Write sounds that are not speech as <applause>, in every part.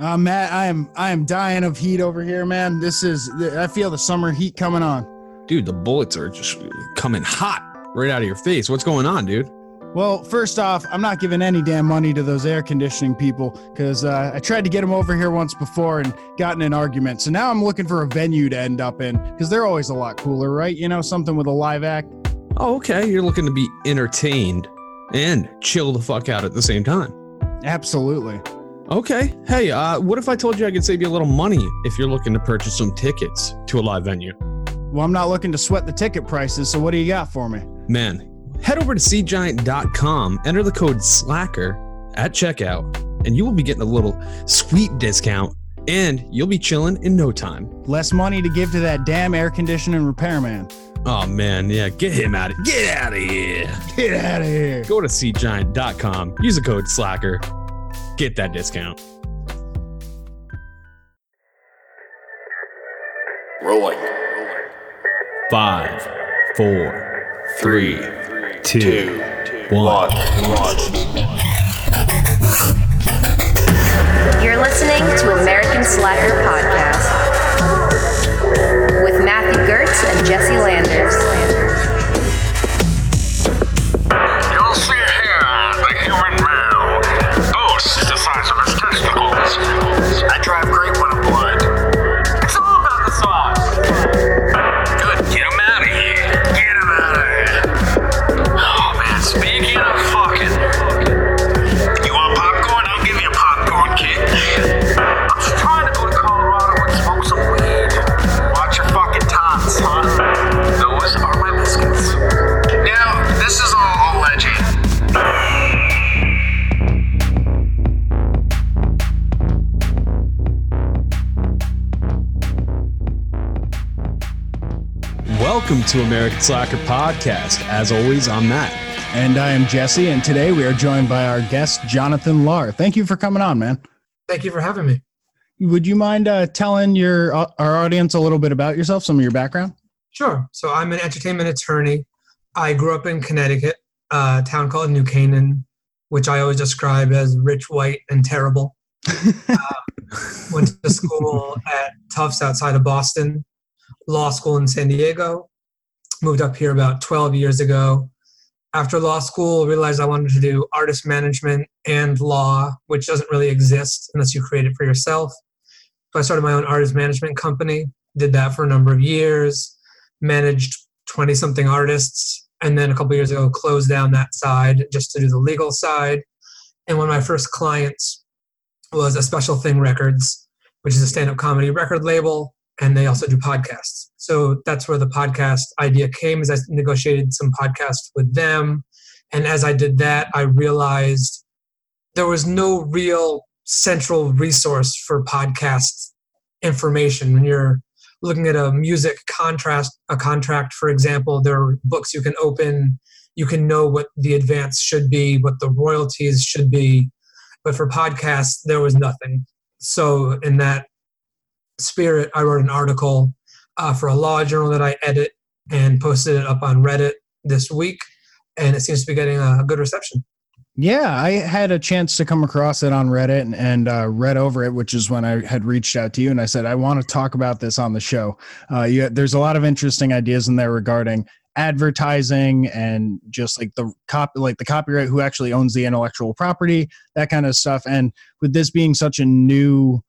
Uh, Matt, I am I am dying of heat over here, man. This is I feel the summer heat coming on. Dude, the bullets are just coming hot right out of your face. What's going on, dude? Well, first off, I'm not giving any damn money to those air conditioning people because uh, I tried to get them over here once before and got in an argument. So now I'm looking for a venue to end up in because they're always a lot cooler, right? You know, something with a live act. Oh, okay. You're looking to be entertained and chill the fuck out at the same time. Absolutely. Okay. Hey, uh, what if I told you I could save you a little money if you're looking to purchase some tickets to a live venue? Well, I'm not looking to sweat the ticket prices, so what do you got for me? Man, head over to seatgiant.com, enter the code SLACKER at checkout, and you will be getting a little sweet discount and you'll be chilling in no time. Less money to give to that damn air conditioning repairman. Oh man, yeah, get him out of get out of here. Get out of here. Go to seatgiant.com, use the code SLACKER, get that discount. Rolling. Five, four, three, two, Two. one. One. You're listening to American Slacker Podcast with Matthew Gertz and Jesse Landers. I drive to American Slacker Podcast. As always, I'm Matt. And I am Jesse, and today we are joined by our guest, Jonathan Lar. Thank you for coming on, man. Thank you for having me. Would you mind uh, telling your uh, our audience a little bit about yourself, some of your background? Sure. So I'm an entertainment attorney. I grew up in Connecticut, a town called New Canaan, which I always describe as rich, white, and terrible. <laughs> uh, went to school at Tufts outside of Boston, law school in San Diego. Moved up here about 12 years ago. After law school, realized I wanted to do artist management and law, which doesn't really exist unless you create it for yourself. So I started my own artist management company, did that for a number of years, managed 20 something artists, and then a couple years ago closed down that side just to do the legal side. And one of my first clients was a Special Thing Records, which is a stand up comedy record label, and they also do podcasts. So that's where the podcast idea came as I negotiated some podcasts with them. And as I did that, I realized there was no real central resource for podcast information. When you're looking at a music contrast, a contract, for example, there are books you can open. You can know what the advance should be, what the royalties should be. But for podcasts, there was nothing. So in that spirit, I wrote an article uh, for a law journal that I edit and posted it up on Reddit this week, and it seems to be getting a good reception. Yeah, I had a chance to come across it on Reddit and, and uh, read over it, which is when I had reached out to you and I said I want to talk about this on the show. Uh, you, there's a lot of interesting ideas in there regarding advertising and just like the cop like the copyright who actually owns the intellectual property that kind of stuff and with this being such a new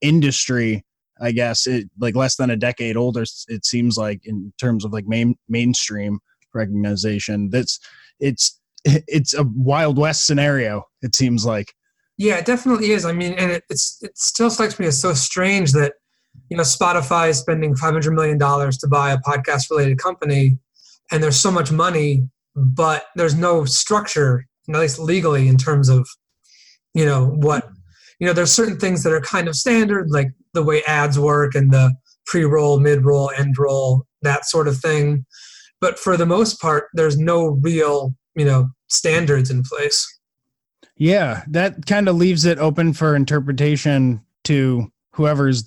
industry i guess it like less than a decade older it seems like in terms of like main mainstream recognition that's it's <laughs> it's a wild west scenario it seems like Yeah, it definitely is. I mean, and it, it's it still strikes me as so strange that you know Spotify is spending five hundred million dollars to buy a podcast related company, and there's so much money, but there's no structure, at least legally, in terms of you know what you know. There's certain things that are kind of standard, like the way ads work and the pre-roll, mid-roll, end-roll, that sort of thing. But for the most part, there's no real you know standards in place. Yeah, that kind of leaves it open for interpretation to whoever's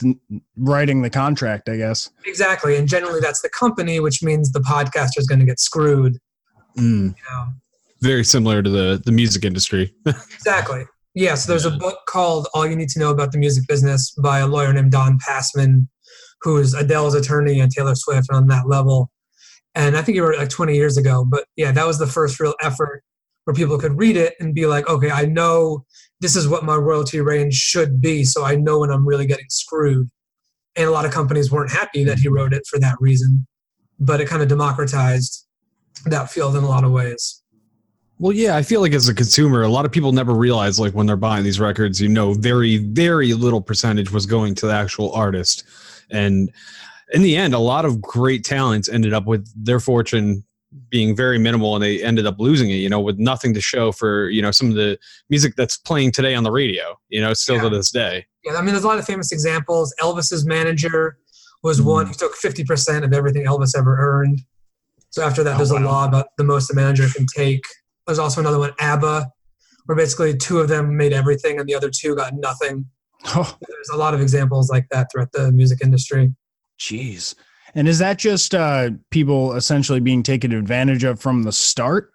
writing the contract, I guess. Exactly, and generally that's the company, which means the podcaster is going to get screwed. Mm, You know? very similar to the the music industry. <laughs> Exactly. Yeah, so there's a book called All You Need to Know About the Music Business by a lawyer named Don Passman, who's Adele's attorney and Taylor Swift on that level. And I think he wrote it like 20 years ago. But yeah, that was the first real effort where people could read it and be like, okay, I know this is what my royalty range should be. So I know when I'm really getting screwed. And a lot of companies weren't happy that he wrote it for that reason. But it kind of democratized that field in a lot of ways. Well, yeah, I feel like as a consumer, a lot of people never realize like when they're buying these records, you know, very, very little percentage was going to the actual artist. And in the end, a lot of great talents ended up with their fortune being very minimal and they ended up losing it, you know, with nothing to show for, you know, some of the music that's playing today on the radio, you know, still Yeah. to this day. Yeah, I mean, there's a lot of famous examples. Elvis's manager was mm-hmm. one who took 50% of everything Elvis ever earned. So after that, oh, there's a law about the most a manager can take. There's also another one, ABBA, where basically two of them made everything and the other two got nothing. Oh, There's a lot of examples like that throughout the music industry. jeez. And is that just uh, people essentially being taken advantage of from the start?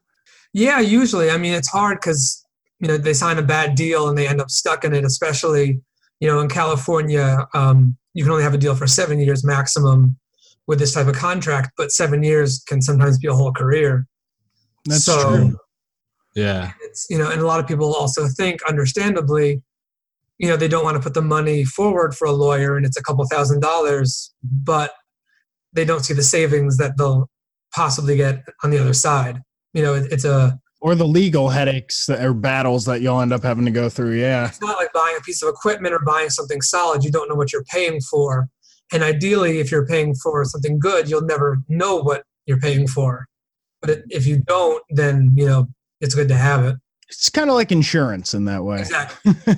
Yeah, usually. I mean, it's hard because you know they sign a bad deal and they end up stuck in it. Especially, you know, in California, um, you can only have a deal for seven years maximum with this type of contract, but seven years can sometimes be a whole career. That's So- true. Yeah. It's you know, and a lot of people also think, understandably, you know, they don't want to put the money forward for a lawyer, and it's a couple thousand dollars, but they don't see the savings that they'll possibly get on the other side. You know, it, it's a Or the legal headaches that, or battles that you'll end up having to go through. Yeah. it's not like buying a piece of equipment or buying something solid. You don't know what you're paying for. And ideally, if you're paying for something good, you'll never know what you're paying for. But if you don't, then you know it's good to have it. It's kind of like insurance in that way. Exactly. <laughs>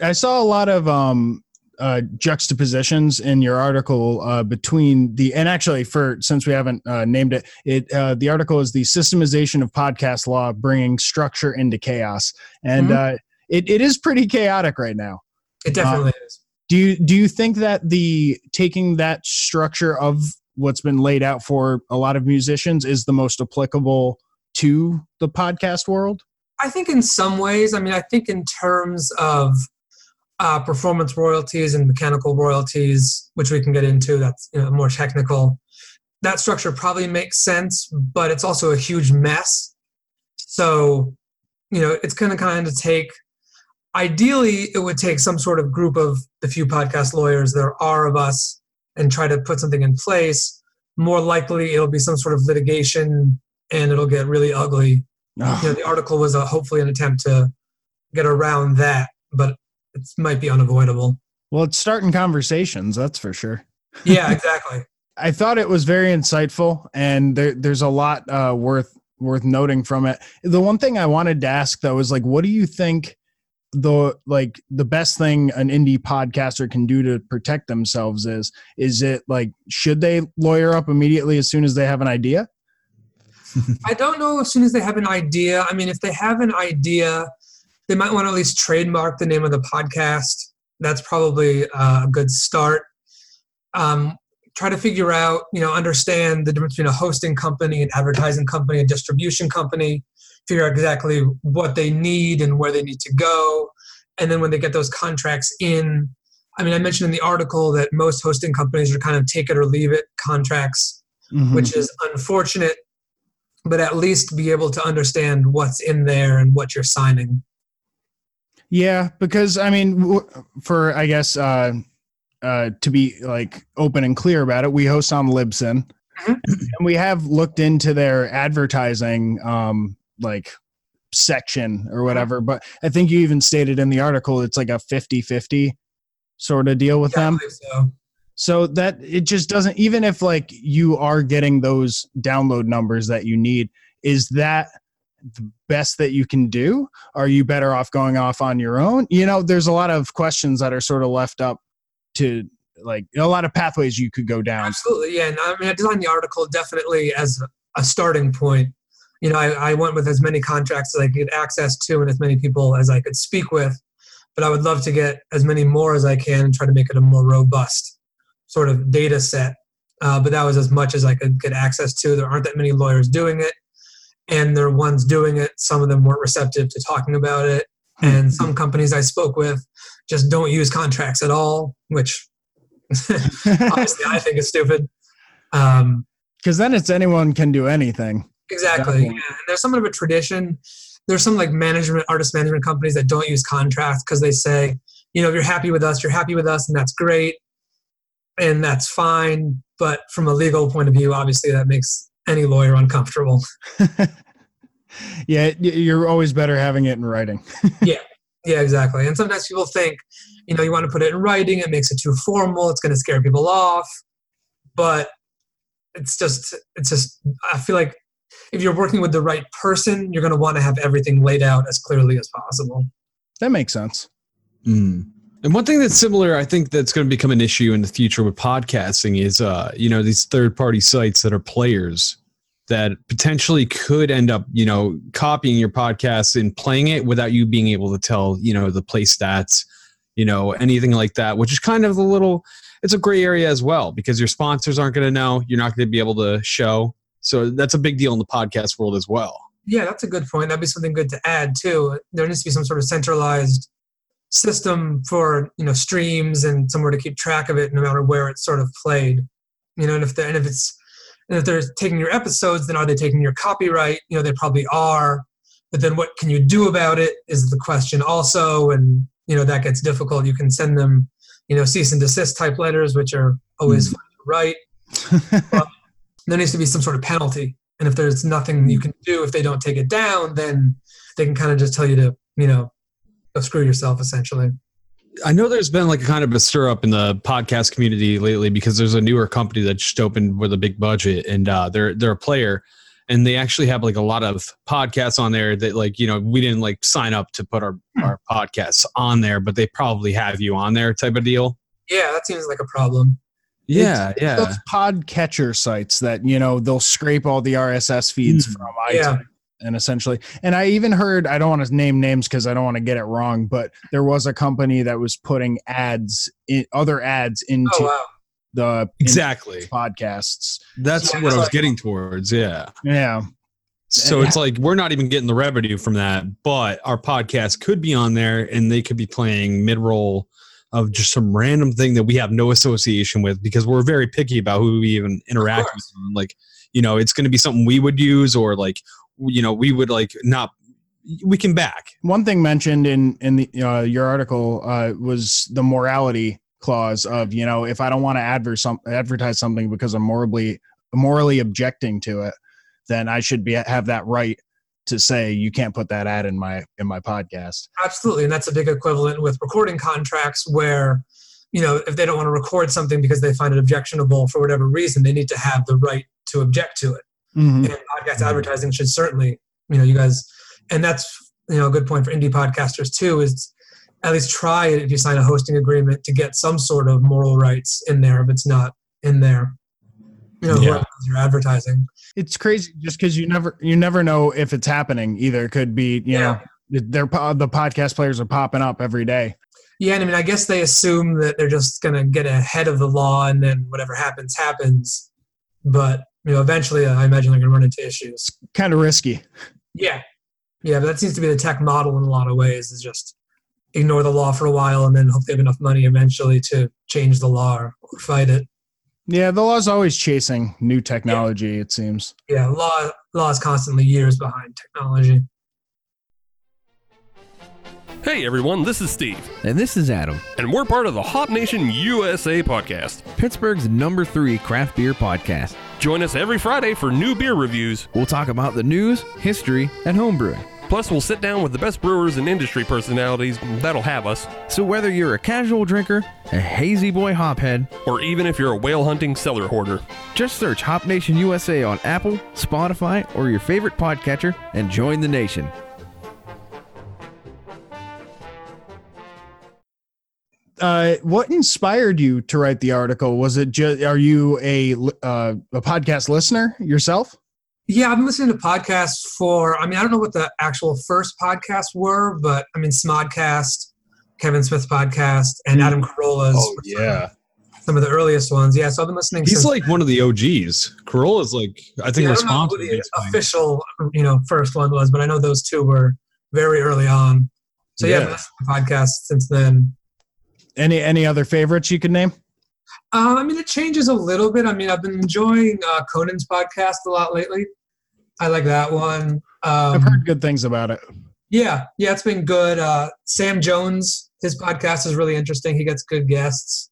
I saw a lot of um, uh, juxtapositions in your article uh, between the and actually for since we haven't uh, named it, it uh, the article is the systemization of podcast law bringing structure into chaos, and uh, it, it is pretty chaotic right now. It definitely is. Do you do you think that the taking that structure of what's been laid out for a lot of musicians is the most applicable to the podcast world? I think in some ways, I mean, I think in terms of uh, performance royalties and mechanical royalties, which we can get into, that's you know, more technical. That structure probably makes sense, but it's also a huge mess. So, you know, it's going to kind of take. Ideally, it would take some sort of group of the few podcast lawyers there are of us and try to put something in place. More likely, it'll be some sort of litigation and it'll get really ugly you know, the article was a, hopefully an attempt to get around that, but it might be unavoidable. Well, it's starting conversations, that's for sure. <laughs> Yeah, exactly. I thought it was very insightful, and there, there's a lot uh, worth worth noting from it. The one thing I wanted to ask though is like, what do you think the like the best thing an indie podcaster can do to protect themselves is? Is it like should they lawyer up immediately as soon as they have an idea? I don't know as soon as they have an idea. I mean, if they have an idea, they might want to at least trademark the name of the podcast. That's probably uh, a good start. Um, try to figure out, you know, understand the difference between a hosting company, an advertising company, a distribution company. Figure out exactly what they need and where they need to go. And then when they get those contracts in, I mean, I mentioned in the article that most hosting companies are kind of take it or leave it contracts Mhm. which is unfortunate, but at least be able to understand what's in there and what you're signing. Yeah, because I mean, for I guess uh, uh, to be like open and clear about it, we host on Libsyn, Mhm. and we have looked into their advertising um, like section or whatever. But I think you even stated in the article it's like a 50-50 sort of deal with Yeah, them. so. So that it just doesn't even if like you are getting those download numbers that you need, is that the best that you can do? Are you better off going off on your own? You know, there's a lot of questions that are sort of left up to like a lot of pathways you could go down. Absolutely, yeah. And I mean, I designed the article definitely as a starting point. You know, I, I went with as many contracts as I could access to and as many people as I could speak with. But I would love to get as many more as I can and try to make it a more robust sort of data set. Uh, but that was as much as I could get access to. There aren't that many lawyers doing it. and the ones doing it, some of them weren't receptive to talking about it. And some companies I spoke with just don't use contracts at all, which <laughs> obviously I think is stupid. Um, Because then it's anyone can do anything. Exactly. Yeah. And there's somewhat of a tradition. There's some like management, artist management companies that don't use contracts because they say, you know, if you're happy with us, you're happy with us, and that's great, and that's fine. But from a legal point of view, obviously, that makes any lawyer uncomfortable. <laughs> yeah, you're always better having it in writing. <laughs> Yeah, yeah, exactly. And sometimes people think, you know, you want to put it in writing, it makes it too formal, it's going to scare people off. But it's just, it's just, I feel like if you're working with the right person, you're going to want to have everything laid out as clearly as possible. That makes sense. Mm. And one thing that's similar, I think that's going to become an issue in the future with podcasting is, uh, you know, these third party sites that are players that potentially could end up, you know, copying your podcast and playing it without you being able to tell, you know, the play stats, you know, anything like that, which is kind of a little, it's a gray area as well because your sponsors aren't going to know. You're not going to be able to show. So that's a big deal in the podcast world as well. Yeah, that's a good point. That'd be something good to add too. There needs to be some sort of centralized system for you know streams and somewhere to keep track of it, no matter where it's sort of played. You know, and if they and if it's and if they're taking your episodes, then are they taking your copyright? You know, they probably are. But then what can you do about it is the question also, and you know that gets difficult. You can send them, you know, cease and desist type letters, which are always hmm. fun to write. <laughs> But there needs to be some sort of penalty. And if there's nothing you hmm. can do if they don't take it down, then they can kind of just tell you to, you know, go screw yourself essentially. I know there's been like a kind of a stir up in the podcast community lately because there's a newer company that just opened with a big budget and uh, they're they're a player and they actually have like a lot of podcasts on there that like you know we didn't like sign up to put our our podcasts on there but they probably have you on there type of deal. Yeah, that seems like a problem. Yeah, It's yeah. Those pod catcher sites that you know they'll scrape all the RSS feeds Mm. from Yeah. iTunes, and essentially. And I even heard I don't want to name names because I don't want to get it wrong, but there was a company that was putting ads, in, other ads into Oh wow. the into Exactly. podcasts. That's Yeah, what I was like- getting towards. Yeah. Yeah, So it's like we're not even getting the revenue from that, but our podcast could be on there and they could be playing mid roll of just some random thing that we have no association with because we're very picky about who we even interact with. Like, you know, it's going to be something we would use or like, you know, we would like not, we can back. one thing mentioned in in the uh, your article uh, was the morality clause of you know if I don't want to adver- some, advertise something because I'm morally morally objecting to it, then I should be have that right to say you can't put that ad in my in my podcast. Absolutely. And that's a big equivalent with recording contracts where, you know, if they don't want to record something because they find it objectionable for whatever reason, they need to have the right to object to it. Mhm. and podcast advertising should certainly you know you guys and that's you know a good point for indie podcasters too is at least try it if you sign a hosting agreement to get some sort of moral rights in there if it's not in there you know Yeah. you're advertising It's crazy just because you never you never know if it's happening either. It could be you Yeah. know they're the podcast players are popping up every day. yeah and i mean i guess they assume that they're just going to get ahead of the law and then whatever happens happens but you know eventually uh, i imagine they're going to run into issues Kind of risky. Yeah. Yeah, but that seems to be the tech model in a lot of ways is just ignore the law for a while and then hope they have enough money eventually to change the law or, or fight it. Yeah, the law's always chasing new technology. It seems. Yeah, law law is constantly years behind technology. Hey everyone, this is Steve, And this is Adam, and we're part of the Hop Nation USA podcast. Pittsburgh's number three craft beer podcast. Join us every Friday for new beer reviews. We'll talk about the news, history, and homebrewing. Plus, we'll sit down with the best brewers and industry personalities that'll have us, So whether you're a casual drinker, a hazy boy hophead, or even if you're a whale hunting cellar hoarder. just search Hop Nation USA on Apple, Spotify, or your favorite podcatcher and join the nation. Uh, what inspired you to write the article? Was it just are you a uh, a podcast listener yourself? Yeah, I've been listening to podcasts for I mean, I don't know what the actual first podcasts were, but I mean Smodcast, Kevin Smith's podcast, and Adam Carolla's. Yeah, some of the earliest ones. Yeah, so I've been listening. He's since like one of the OGs. Carolla's like I think Yeah, I don't know responsible. who the official, you know, first one was, but I know those two were very early on. So yeah, I've been listening to podcasts since then. Any any other favorites you could name? Um, I mean, it changes a little bit. I mean, I've been enjoying uh, Conan's podcast a lot lately. I like that one. Um, I've heard good things about it. Yeah, yeah, it's been good. Uh, Sam Jones, his podcast is really interesting. He gets good guests.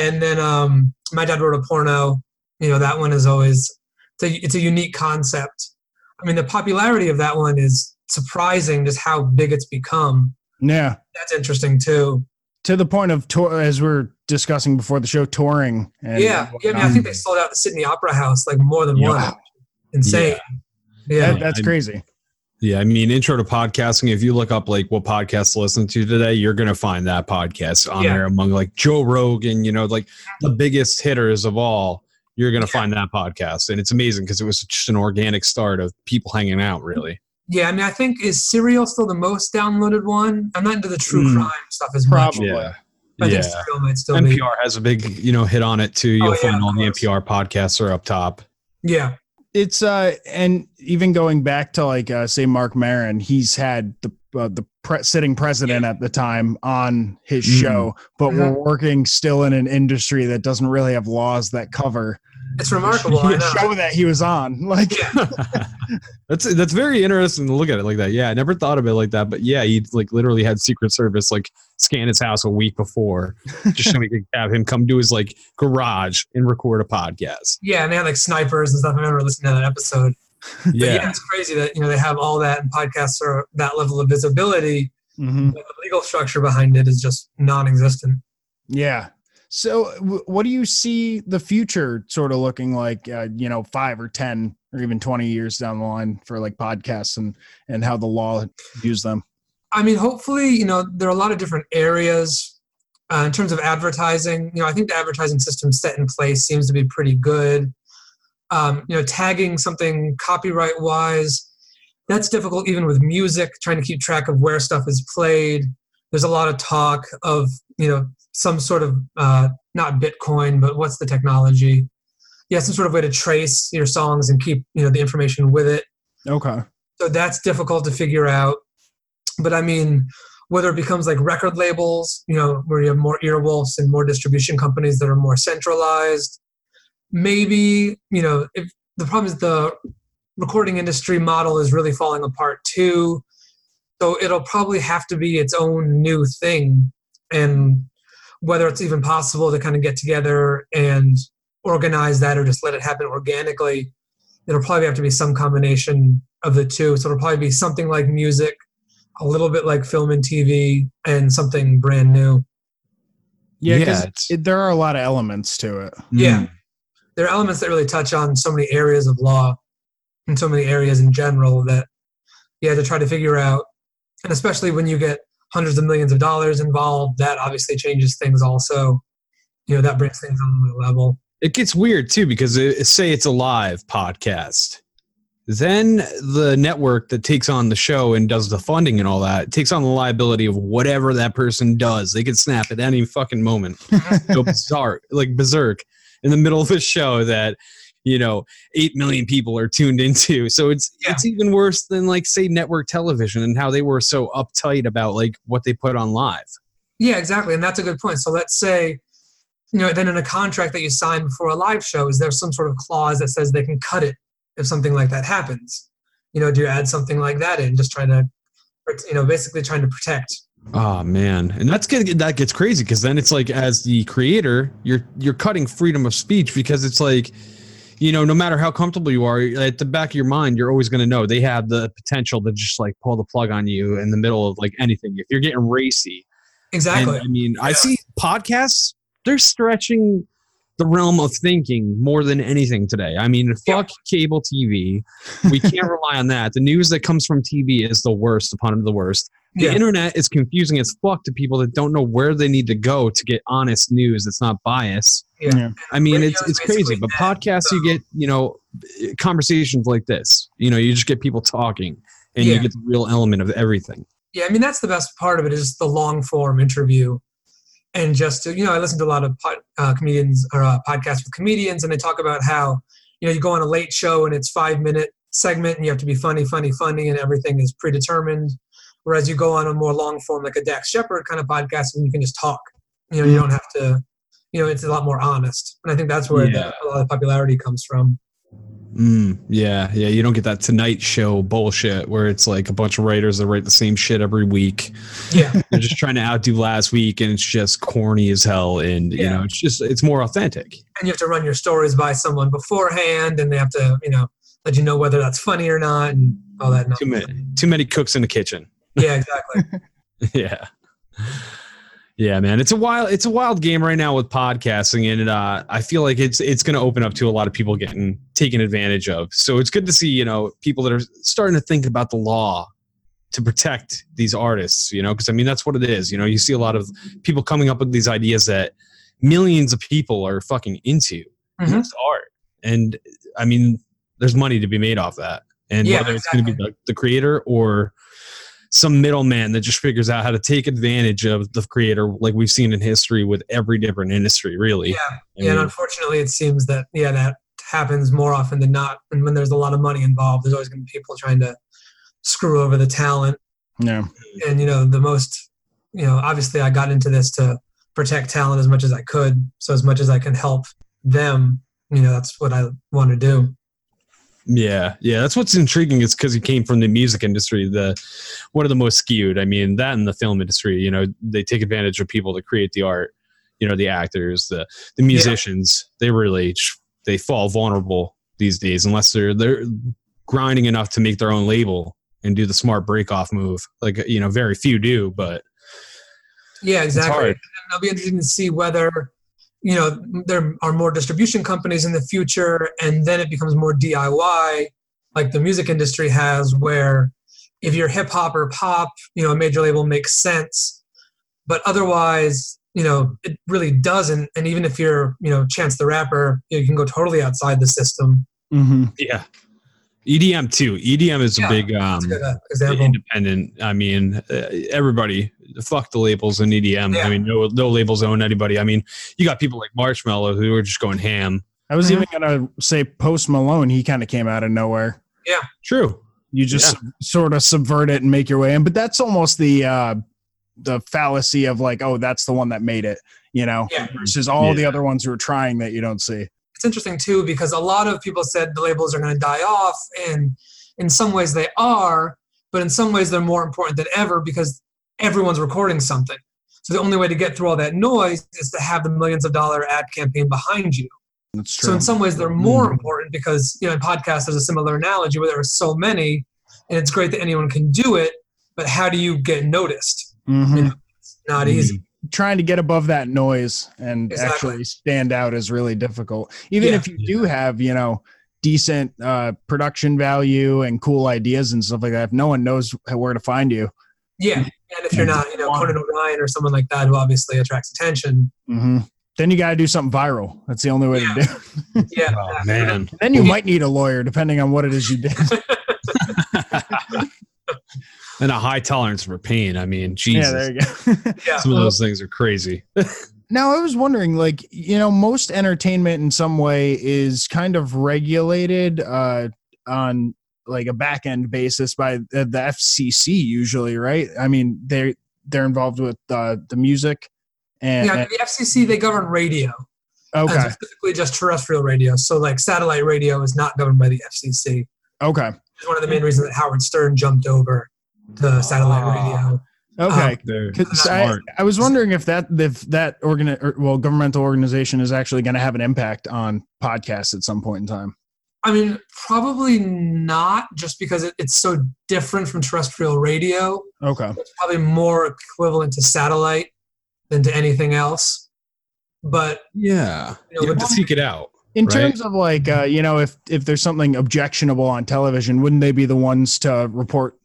And then um, my dad wrote a porno. You know, that one is always it's a, it's a unique concept. I mean, the popularity of that one is surprising, just how big it's become. Yeah. That's interesting too. To the point of tour, as we are discussing before the show, touring. And yeah, yeah. I mean, I think they um, sold out the Sydney Opera House like more than Yeah. one. Insane. Yeah. That- that's crazy. Yeah, I mean, intro to podcasting. If you look up like what podcasts to listen to today, you're gonna find that podcast on Yeah. there among like Joe Rogan. You know, like the biggest hitters of all. You're gonna find that podcast, and it's amazing because it was just an organic start of people hanging out. Really, Yeah, I mean, I think is Serial still the most downloaded one? I'm not into the true Hmm. crime stuff as much. Probably. yeah, I yeah. think Serial might still be. NPR has a big you know hit on it too. You'll Oh, yeah, find of all the. NPR podcasts are up top. Yeah, It's uh, and even going back to like uh, say Marc Maron, he's had the uh, the pre- sitting president at the time on his Mm. show, but Mhm. we're working still in an industry that doesn't really have laws that cover it's <laughs> remarkable. I the know. show that he was on. Like, Yeah. <laughs> that's that's very interesting to look at it like that. Yeah, I never thought of it like that, but yeah, he like literally had Secret Service like scan his house a week before, just so we could have him come to his like garage and record a podcast. Yeah, and they had like snipers and stuff. I remember listening to that episode. But yeah. Yeah, it's crazy that you know they have all that and podcasts are that level of visibility. mhm. But the legal structure behind it is just non-existent. yeah. So, w- what do you see the future sort of looking like? Uh, you know, five or ten or even twenty years down the line for like podcasts and and how the law views them. I mean, hopefully, you know, there are a lot of different areas uh, in terms of advertising. You know, I think the advertising system set in place seems to be pretty good. Um, you know, tagging something copyright wise, that's difficult even with music, trying to keep track of where stuff is played. There's a lot of talk of, you know, some sort of, uh, not Bitcoin, but what's the technology? Yeah, some sort of way to trace your songs and keep, you know, the information with it Okay. so that's difficult to figure out but i mean whether it becomes like record labels you know where you have more earwolves and more distribution companies that are more centralized maybe you know if the problem is the recording industry model is really falling apart too so it'll probably have to be its own new thing and whether it's even possible to kind of get together and organize that or just let it happen organically it'll probably have to be some combination of the two. So it'll probably be something like music, a little bit like film and TV, and something brand new. Yeah, Yeah, 'cause it's- it, there are a lot of elements to it. Yeah. Mm. There are elements that really touch on so many areas of law and so many areas in general that you have to try to figure out. And especially when you get hundreds of millions of dollars involved, that obviously changes things also. You know, that brings things on the level. It gets weird too because it, say it's a live podcast. Then the network that takes on the show and does the funding and all that takes on the liability of whatever that person does. They could snap at any fucking moment. <laughs> Go bizarre, like berserk in the middle of a show that you know eight million people are tuned into. So it's Yeah. it's even worse than like say network television and how they were so uptight about like what they put on live. Yeah, exactly. And that's a good point. So let's say, you know, then in a contract that you sign before a live show, is there some sort of clause that says they can cut it if something like that happens? You know, do you add something like that in, just trying to, you know, basically trying to protect? Oh man, and that's get that gets crazy because then it's like as the creator, you're you're cutting freedom of speech because it's like, you know, no matter how comfortable you are, at the back of your mind, you're always going to know they have the potential to just like pull the plug on you in the middle of like anything. If you're getting racy, Exactly. and, I mean, I see podcasts; they're stretching the realm of thinking more than anything today. I mean, Yeah. fuck cable TV. We can't <laughs> rely on that. The news that comes from TV is the worst upon the worst. The yeah. internet is confusing as fuck to people that don't know where they need to go to get honest news that's not bias. Yeah. Yeah. I mean, Radio it's it's crazy, but dead, podcasts you get, you know, conversations like this. You know, you just get people talking and you get the real element of everything. Yeah, I mean that's the best part of it is the long form interview. and just to, you know, I listen to a lot of pod, uh, comedians or uh, podcasts with comedians, and they talk about how you know you go on a late show and it's five minute segment, and you have to be funny, funny, funny, and everything is predetermined. Whereas you go on a more long form, like a Dax Shepard kind of podcast, and you can just talk. You know, you don't have to. You know, it's a lot more honest, and I think that's where Yeah. the, a lot of popularity comes from. Mm, yeah, yeah. You don't get that Tonight Show bullshit where it's like a bunch of writers that write the same shit every week. Yeah, <laughs> They're just trying to outdo last week, and it's just corny as hell. And you know, it's just it's more authentic. and you have to run your stories by someone beforehand, and they have to, you know, let you know whether that's funny or not, and all that. Too many, too many cooks in the kitchen. Yeah, exactly. <laughs> yeah. Yeah man. It's a wild it's a wild game right now with podcasting and uh, i feel like it's it's going to open up to a lot of people getting taken advantage of. So it's good to see you know people that are starting to think about the law to protect these artists you know because i mean that's what it is you know. You see a lot of people coming up with these ideas that millions of people are fucking into and Mhm. that's art. And i mean there's money to be made off that. And Yeah, whether it's going to be the, the creator or some middleman that just figures out how to take advantage of the creator like we've seen in history with every different industry really Yeah, I yeah. And unfortunately, it seems that yeah, that happens more often than not. And when there's a lot of money involved, there's always going to be people trying to screw over the talent. Yeah. And you know, the most, you know, obviously, I got into this to protect talent as much as I could. So as much as I can help them, you know, that's what I want to do. Yeah yeah that's what's intriguing is because he came from the music industry the one of the most skewed. I mean that and the film industry you know they take advantage of people to create the art you know the actors the the musicians. They really they fall vulnerable these days unless they're they're grinding enough to make their own label and do the smart break off move. Like you know very few do but Yeah, exactly. And it'll be interesting to see whether, you know, there are more distribution companies in the future, and then it becomes more DIY, like the music industry has, where if you're hip hop or pop, you know, a major label makes sense, but otherwise, you know, it really doesn't. And even if you're, you know, Chance the Rapper, you, know, you can go totally outside the system. Mm-hmm. Yeah. EDM too. EDM is Yeah, a big um a good uh, example. independent. I mean, uh, everybody fuck the labels in EDM. Yeah. I mean, no no labels own anybody. I mean, you got people like Marshmello who are just going ham. I was even gonna say Post Malone. He kind of came out of nowhere. Yeah, true. You just sort of subvert it and make your way in. But that's almost the uh, the fallacy of like, oh, that's the one that made it. You know, Yeah. versus all the other ones who are trying that you don't see. It's interesting too because a lot of people said the labels are going to die off and in some ways they are but in some ways they're more important than ever because everyone's recording something. So the only way to get through all that noise is to have the millions of dollar ad campaign behind you. That's true. so in some ways they're more important because you know in podcasts there's a similar analogy where there are so many and it's great that anyone can do it but how do you get noticed? Mhm. it's not easy Trying to get above that noise and Exactly. actually stand out is really difficult. Even Yeah. if you do have, you know, decent uh, production value and cool ideas and stuff like that, if no one knows where to find you, yeah and if you're not you know conan o'brien or someone like that who obviously attracts attention hmm then you got to do something viral. That's the only way Yeah. to do. it. <laughs> yeah Oh man. then you might need a lawyer, depending on what it is you did. <laughs> <laughs> and a high tolerance for pain. I mean, Jesus. yeah, there you go. <laughs> yeah Some of those things are crazy. <laughs> Now, I was wondering, like, you know, most entertainment in some way is kind of regulated uh, on like a back end basis by the, the FCC, usually, right? I mean, they're they're involved with uh, the music and, yeah, and- the FCC they govern radio, and okay, specifically just terrestrial radio. So like satellite radio is not governed by the FCC. okay, It's one of the main reasons that Howard Stern jumped over to satellite Ah. radio. okay. They're 'Cause I. I was wondering if that if that organ or, well governmental organization is actually going to have an impact on podcasts at some point in time. I mean, probably not, just because it, it's so different from terrestrial radio. Okay, It's probably more equivalent to satellite than to anything else. But Yeah. You know, You have to seek it out. in Right. terms of like uh, you know if if there's something objectionable on television, wouldn't they be the ones to report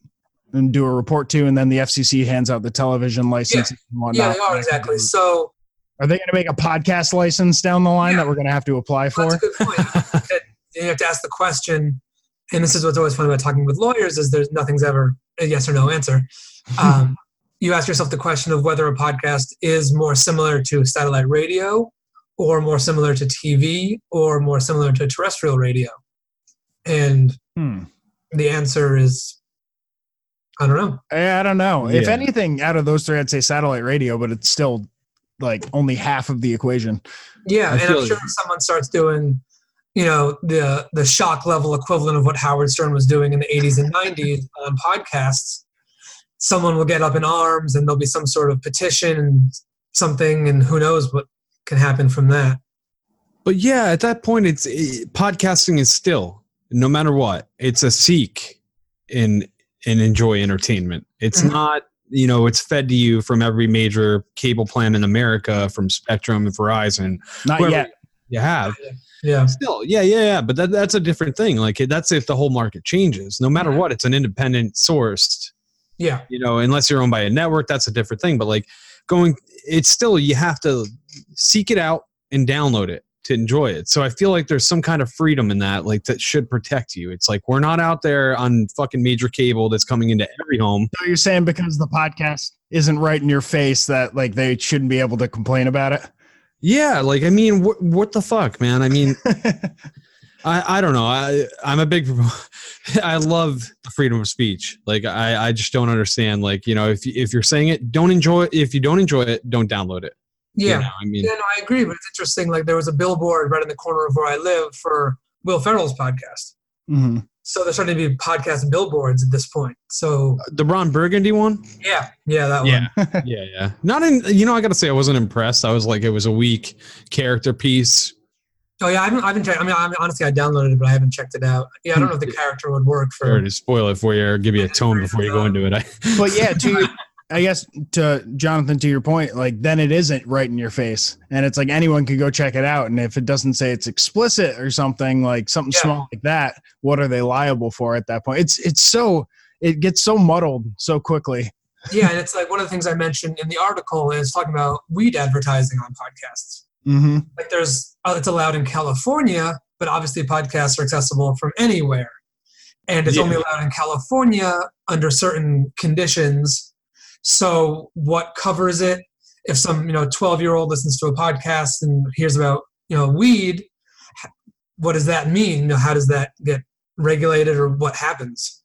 and do a report to, and then the FCC hands out the television license whatnot? yeah, they are exactly. So Are they going to make a podcast license down the line Yeah. that we're going to have to apply Well, for? That's a good point. <laughs> You have to ask the question, and this is what's always fun about talking with lawyers: is there's nothing's ever a yes or no answer. <laughs> Um, you ask yourself the question of whether a podcast is more similar to satellite radio or more similar to TV or more similar to terrestrial radio. And Hmm. the answer is I don't know. I, I don't know. If anything, out of those three, I'd say satellite radio, but it's still like only half of the equation. Yeah, I and I'm sure if someone starts doing, you know, the the shock level equivalent of what Howard Stern was doing in the 80s and 90s on podcasts, someone will get up in arms and there'll be some sort of petition and something, and who knows what can happen from that. But yeah, at that point, it's it, podcasting is still no matter what. It's a seek and and enjoy entertainment. It's Mhm. not you know it's fed to you from every major cable plan in America, from Spectrum and Verizon. Not yet. You have Yeah, still, yeah, yeah, yeah. But that, that's a different thing. Like that's if the whole market changes. No matter what, it's an independent sourced yeah, you know unless you're owned by a network that's a different thing but like going it's still you have to seek it out and download it to enjoy it so i feel like there's some kind of freedom in that like that should protect you it's like we're not out there on fucking major cable that's coming into every home So you're saying because the podcast isn't right in your face that like they shouldn't be able to complain about it? yeah like i mean what, what the fuck man i mean <laughs> I, I don't know. I I'm a big <laughs> I love the freedom of speech. Like I, I just don't understand. Like, you know, if you- if you're saying it, don't enjoy it. If you don't enjoy it, don't download it. You yeah. know, I mean Yeah, no, I agree, but it's interesting. Like there was a billboard right in the corner of where I live for Will Ferrell's podcast. hmm So there's starting to be podcast billboards at this point. So the Ron Burgundy one? yeah, yeah, that one. Yeah. <laughs> yeah, yeah. Not in you know, I gotta say I wasn't impressed. I was like it was a weak character piece. Oh yeah, I haven't, I haven't checked. I mean, I mean, honestly, I downloaded it, but I haven't checked it out. Yeah, I don't know if the character would work for. Sorry to spoil it for you or give you a tone before you go into it. I, <laughs> But yeah, to your- I guess to Jonathan, to your point, like then it isn't right in your face, and it's like anyone could go check it out, and if it doesn't say it's explicit or something like something Yeah. small like that, what are they liable for at that point? It's it's so it gets so muddled so quickly. Yeah, and it's like one of the things I mentioned in the article is talking about weed advertising on podcasts. Mm-hmm. Like there's, uh, it's allowed in California, but obviously podcasts are accessible from anywhere, and it's Yeah. only allowed in California under certain conditions. So what covers it? If some you know 12 year old listens to a podcast and hears about you know weed, what does that mean? You know, how does that get regulated or what happens?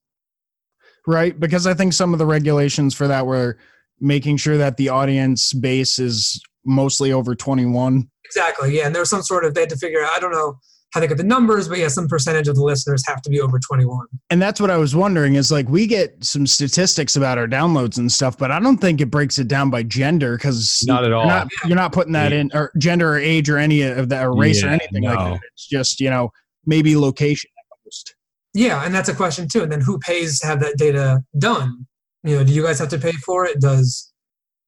right? Because I think some of the regulations for that were making sure that the audience base is mostly over 21. Exactly. Yeah. And there was some sort of, they had to figure out, I don't know how they get the numbers, but yeah, some percentage of the listeners have to be over 21. And that's what I was wondering is like we get some statistics about our downloads and stuff, but I don't think it breaks it down by gender because Not at all. You're not, you're not putting that in or gender or age or any of that or race or Yeah, anything like that. It's just, you know, maybe location at most. Yeah. And that's a question too. And then who pays to have that data done? You know, do you guys have to pay for it? Does,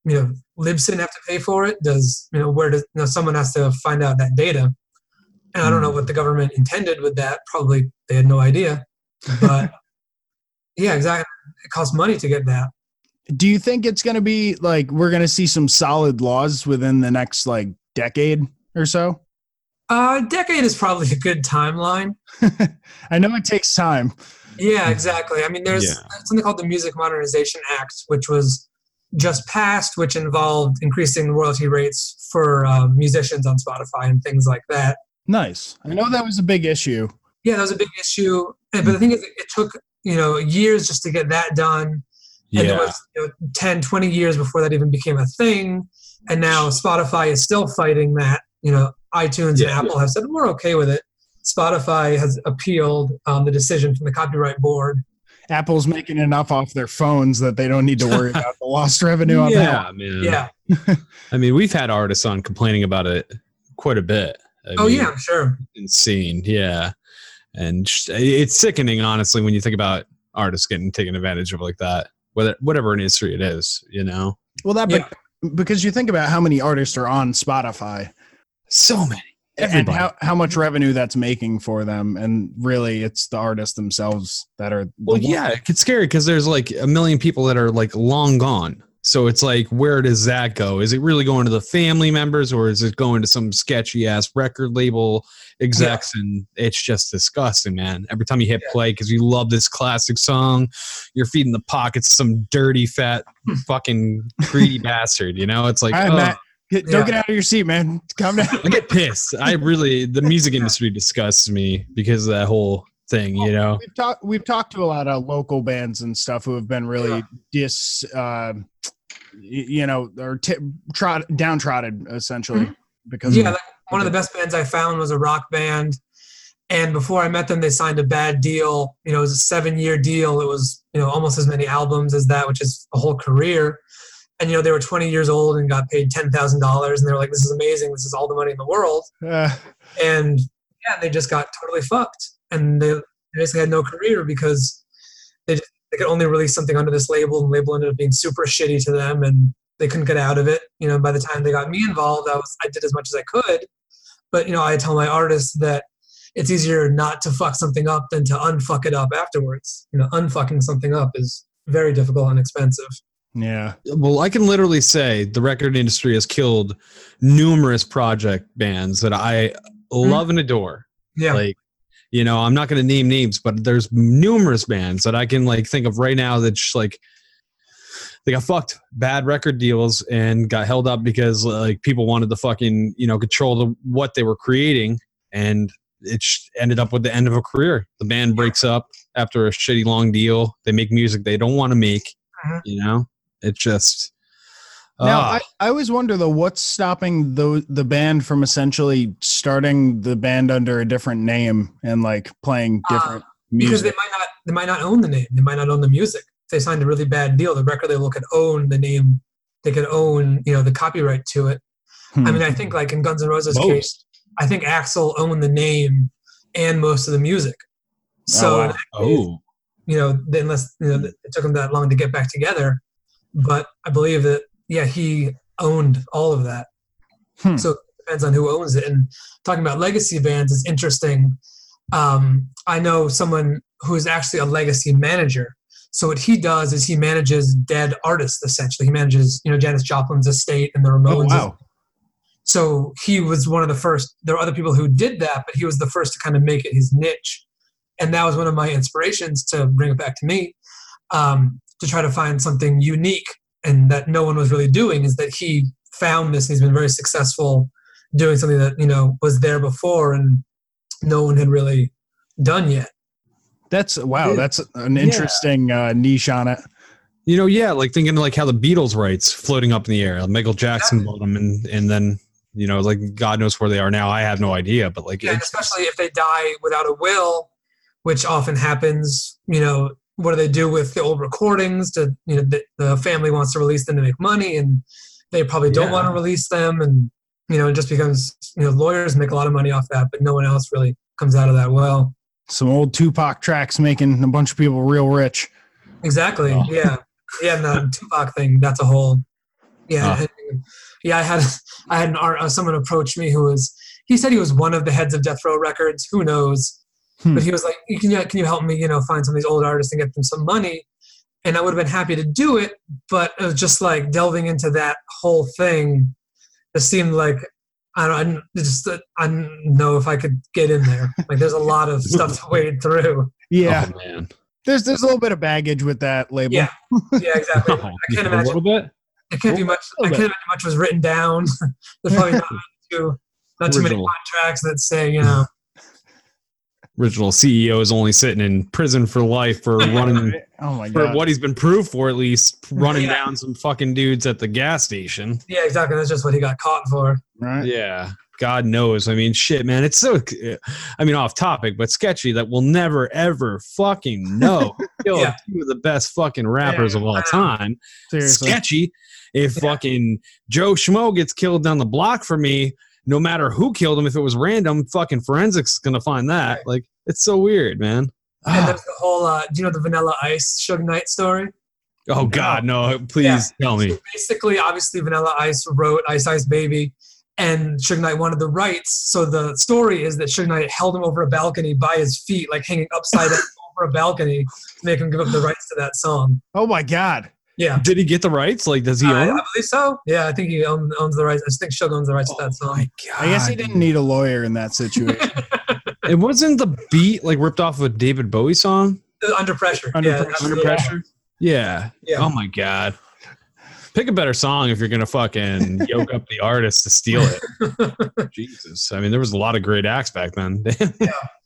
you know, Libsyn have to pay for it? Does, you know, where does, you know, someone has to find out that data? And I don't know what the government intended with that. Probably they had no idea. But <laughs> yeah, exactly. It costs money to get that. Do you think it's going to be like we're going to see some solid laws within the next like decade or so? Uh, decade is probably a good timeline. <laughs> I know it takes time. Yeah, exactly. I mean, there's Yeah. something called the Music Modernization Act, which was just passed, which involved increasing the royalty rates for um, musicians on Spotify and things like that. Nice. I know that was a big issue. Yeah, that was a big issue. But the thing is, it took you know years just to get that done. And it Yeah. was you know, 10, 20 years before that even became a thing. And now Spotify is still fighting that. You know, iTunes Yeah. and Apple have said, we're okay with it. Spotify has appealed um, the decision from the Copyright Board. Apple's making enough off their phones that they don't need to worry about the lost revenue on <laughs> that. yeah, man. Yeah. <laughs> I mean, we've had artists on complaining about it quite a bit. I Oh, mean, yeah, I'm sure. insane. Yeah, and it's sickening, honestly, when you think about artists getting taken advantage of like that. Whether whatever industry it is, you know, Well, that Yeah. because you think about how many artists are on Spotify so many. and Everybody. how, how much revenue that's making for them, and really, it's the artists themselves that are. the Well, yeah, it's scary because there's like a million people that are like long gone. So it's like, where does that go? Is it really going to the family members or is it going to some sketchy ass record label execs? And it's just disgusting, man. Every time you hit Yeah. play because you love this classic song, you're feeding the pockets some dirty, fat, hmm. fucking greedy <laughs> bastard. You know, it's like, right, oh, Matt, get, don't get out of your seat, man. Calm down. I get pissed. I really, the music <laughs> industry disgusts me because of that whole thing, you know? We've talked we've talked to a lot of local bands and stuff who have been really dis uh, you know or t- trod downtrodden essentially because Yeah, of, like one of the best bands I found was a rock band. And before I met them, they signed a bad deal. You know, it was a seven year deal. It was, you know, almost as many albums as that, which is a whole career. And, you know, they were 20 years old and got paid $10,000. And they were like, this is amazing. This is all the money in the world. uh, <laughs> And yeah, they just got totally fucked. And they basically had no career because they, just, they could only release something under this label. And the label ended up being super shitty to them. And they couldn't get out of it. You know, by the time they got me involved, I was I did as much as I could. But you know, I tell my artists that it's easier not to fuck something up than to unfuck it up afterwards. You know, unfucking something up is very difficult and expensive. yeah Well, I can literally say the record industry has killed numerous project bands that I mm-hmm. love and adore. Yeah. Like, you know, I'm not going to name names, but there's numerous bands that I can like think of right now that just like they got fucked bad record deals and got held up because like people wanted to fucking you know control the what they were creating and it ended up with the end of a career. The band breaks up after a shitty long deal. They make music they don't want to make. Mhm. You know, it just. Now ah. I, I always wonder though what's stopping the the band from essentially starting the band under a different name and like playing Uh, different Because they might not they might not own the name. They might not own the music. If they signed a really bad deal, the record label could own the name. They could own, you know, the copyright to it. Hmm. I mean, I think like in Guns N' Roses' Most. case, I think Axl owned the name and most of the music. So, wow. oh, you know, unless you know, it took them that long to get back together, but I believe that yeah, he owned all of that. Hmm. So it depends on who owns it. And talking about legacy bands is interesting. Um, I know someone who is actually a legacy manager. So what he does is he manages dead artists essentially. He manages, you know, Janis Joplin's estate and the Ramones. oh wow so he was one of the first there are other people who did that but he was the first to kind of make it his niche and that was one of my inspirations to bring it back to me um, to try to find something unique and that no one was really doing is that he found this and he's been very successful doing something that you know was there before and no one had really done yet that's wow that's an interesting uh, niche on it you know, yeah, like thinking like how the Beatles rights floating up in the air. Like Michael Jackson bought them, and and then you know, like God knows where they are now. I have no idea, but like, Yeah, especially if they die without a will, which often happens. You know, what do they do with the old recordings? To you know, the, the family wants to release them to make money, and they probably don't Yeah. want to release them, and you know, it just becomes you know, lawyers make a lot of money off that, but no one else really comes out of that well. some old tupac tracks making a bunch of people real rich Exactly. Oh. Yeah. Yeah. And the Tupac thing, that's a whole. Yeah. Oh. and- yeah. I had I had an art. Someone approached me who was. He said he was one of the heads of Death Row Records. Who knows? Hmm. But he was like, "Can you can you help me? You know, find some of these old artists and get them some money." And I would have been happy to do it, but it was just like delving into that whole thing. It seemed like I don't. I just I didn't know if I could get in there. <laughs> Like, there's a lot of stuff to wade through. yeah oh man, there's there's a little bit of baggage with that label Yeah. Yeah, exactly. <laughs> Oh, I can't a imagine. little bit. It can't be much. I can't imagine much was written down. <laughs> There's probably not too not too many contracts that say you know. Original CEO is only sitting in prison for life for <laughs> running oh my for what he's been proved for, at least running Yeah. down some fucking dudes at the gas station. Yeah, exactly. That's just what he got caught for. right Yeah. God knows. I mean, shit, man. It's so, I mean, off topic, but sketchy that we'll never, ever fucking know. <laughs> who Killed Yeah. two of the best fucking rappers of all time. seriously Sketchy. If Yeah. fucking Joe Schmo gets killed down the block for me, no matter who killed him, if it was random, fucking forensics is gonna find that. Right. Like, it's so weird, man. And Ah, there's the whole. Uh, do you know the Vanilla Ice Suge Knight story? Oh God, no! Please Yeah. tell me. So basically, obviously, Vanilla Ice wrote Ice Ice Baby, and Suge Knight wanted the rights. So the story is that Suge Knight held him over a balcony by his feet, like hanging upside down <laughs> over a balcony, to make him give up the rights to that song. oh my god Yeah. Did he get the rights? Like, does he I, own I them? believe so. Yeah, I think he own, owns the rights. I think Suge owns the rights to that Oh song. I guess he didn't need a lawyer in that situation. <laughs> It wasn't the beat like ripped off of a David Bowie song? Uh, Under pressure. Under yeah, Pressure. Under yeah. pressure? Yeah. Yeah. Oh my god. Pick a better song if you're gonna fucking yoke up the artist to steal it. <laughs> Jesus. I mean, there was a lot of great acts back then. <laughs>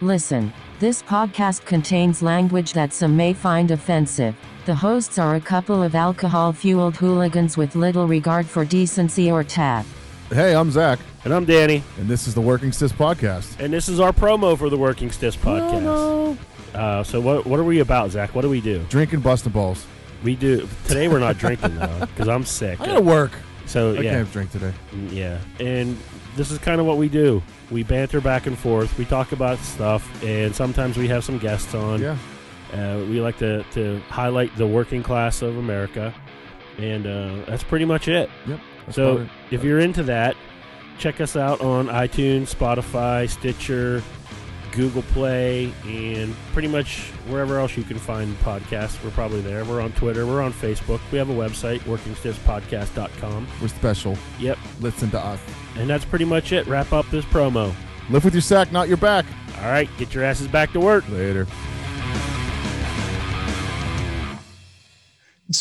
Listen, this podcast contains language that some may find offensive. The hosts are a couple of alcohol fueled hooligans with little regard for decency or tact. Hey, I'm Zach, And I'm Danny, and this is the Working Stiff Podcast. and this is our promo for the Working Stiffs podcast. Uh, so what what are we about, Zach? What do we do? Drinking busting balls. We do today. We're not drinking though, because I'm sick. <laughs> I gotta work. So I can't yeah, have drink today. yeah, and this is kind of what we do. We banter back and forth. We talk about stuff, and sometimes we have some guests on. Yeah. Uh, we like to, to highlight the working class of America, and uh, that's pretty much it. Yep. So if you're into that, check us out on iTunes, Spotify, Stitcher, Google Play, and pretty much wherever else you can find podcasts. We're probably there. We're on Twitter. We're on Facebook. We have a website, workingstiffspodcast.com. we're special. Yep. Listen to us. And that's pretty much it. Wrap up this promo. Live with your sack, not your back. All right, get your asses back to work. Later.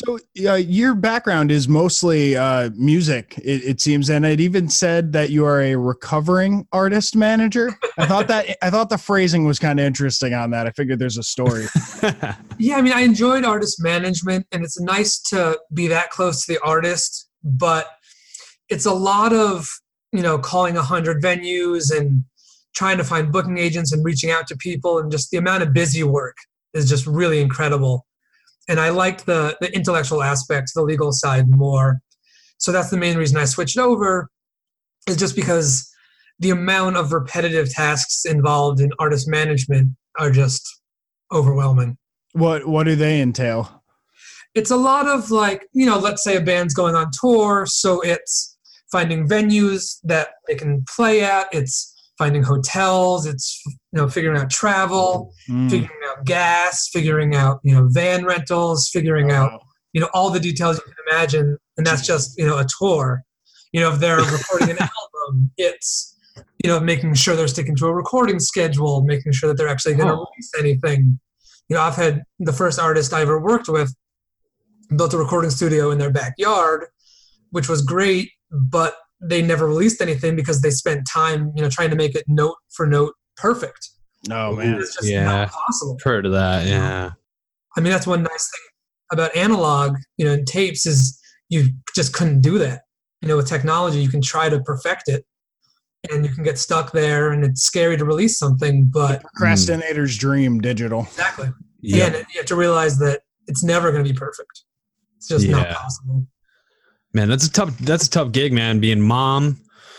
So uh, your background is mostly uh, music, it, it seems, and it even said that you are a recovering artist manager. I thought that <laughs> I thought the phrasing was kind of interesting on that. I figured there's a story. <laughs> Yeah, I mean, I enjoyed artist management, and it's nice to be that close to the artist, but it's a lot of you know calling a hundred venues and trying to find booking agents and reaching out to people, and just the amount of busy work is just really incredible. And I liked the the intellectual aspect, the legal side more. So that's the main reason I switched over, is just because the amount of repetitive tasks involved in artist management are just overwhelming what what do they entail? it's a lot of like you know let's say a band's going on tour so it's finding venues that they can play at it's finding hotels it's you know figuring out travel Mm. figuring out gas figuring out you know van rentals figuring out you know all the details you can imagine. And that's just you know a tour. You know if they're recording an <laughs> album it's you know making sure they're sticking to a recording schedule making sure that they're actually going to Oh. release anything. You know i've had the first artist i ever worked with built a recording studio in their backyard which was great but they never released anything because they spent time you know trying to make it note for note perfect Oh man, it's just Yeah. not possible Heard of that, yeah. I mean, that's one nice thing about analog, you know, and tapes is you just couldn't do that. You know, with technology, you can try to perfect it and you can get stuck there and it's scary to release something, but procrastinator's dream, digital. exactly. Yeah. And you have to realize that it's never going to be perfect. It's just not possible. Man, that's a tough that's a tough gig, man. Being mom,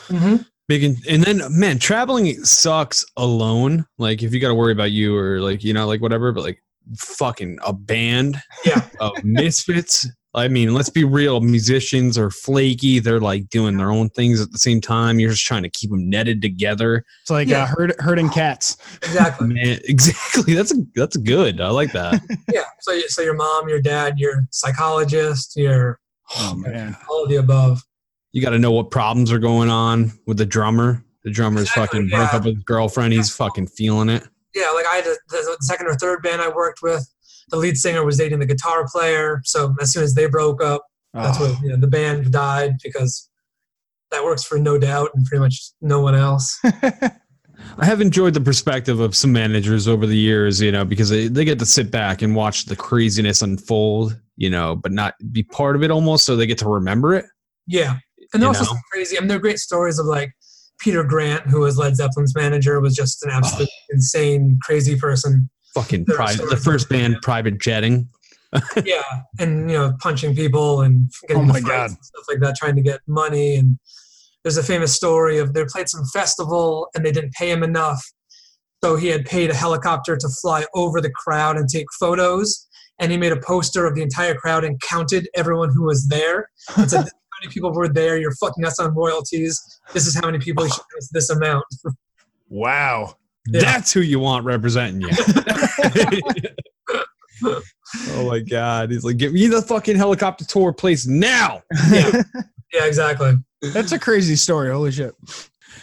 hmm big and, and then man, traveling sucks alone. Like if you got to worry about you or like you know like whatever, but like fucking a band Yeah. <laughs> of misfits. I mean, let's be real. Musicians are flaky. They're like doing their own things at the same time. You're just trying to keep them netted together. It's like Yeah. uh, herd, herding cats. Exactly. <laughs> Man, exactly. That's a that's good. I like that. <laughs> yeah. So, so your mom, your dad, your psychologist, your Oh man, all of the above. You got to know what problems are going on with the drummer. The drummer's Exactly, fucking broke up with his girlfriend. He's fucking feeling it. yeah, like I had a, the second or third band I worked with. The lead singer was dating the guitar player, so as soon as they broke up, that's Oh. Ah. what you know, the band died because that works for No Doubt and pretty much no one else. <laughs> I have enjoyed the perspective of some managers over the years, you know, because they, they get to sit back and watch the craziness unfold, you know, but not be part of it almost so they get to remember it. Yeah, and You also know? some crazy. I mean, there are great stories of like Peter Grant, who was Led Zeppelin's manager, was just an absolute oh. insane, crazy person. Fucking private, the first of- band, private jetting. <laughs> yeah, and you know, punching people and getting Oh my God. and stuff like that, trying to get money. And there's a famous story of they played some festival and they didn't pay him enough, so he had paid a helicopter to fly over the crowd and take photos. And he made a poster of the entire crowd and counted everyone who was there. And said, <laughs> "This is how many people were there? You're fucking us on royalties. This is how many people you should this amount." <laughs> wow. Yeah. That's who you want representing you. <laughs> oh my god, he's like, give me the fucking helicopter tour place now. Yeah, yeah, exactly. That's a crazy story. Holy shit.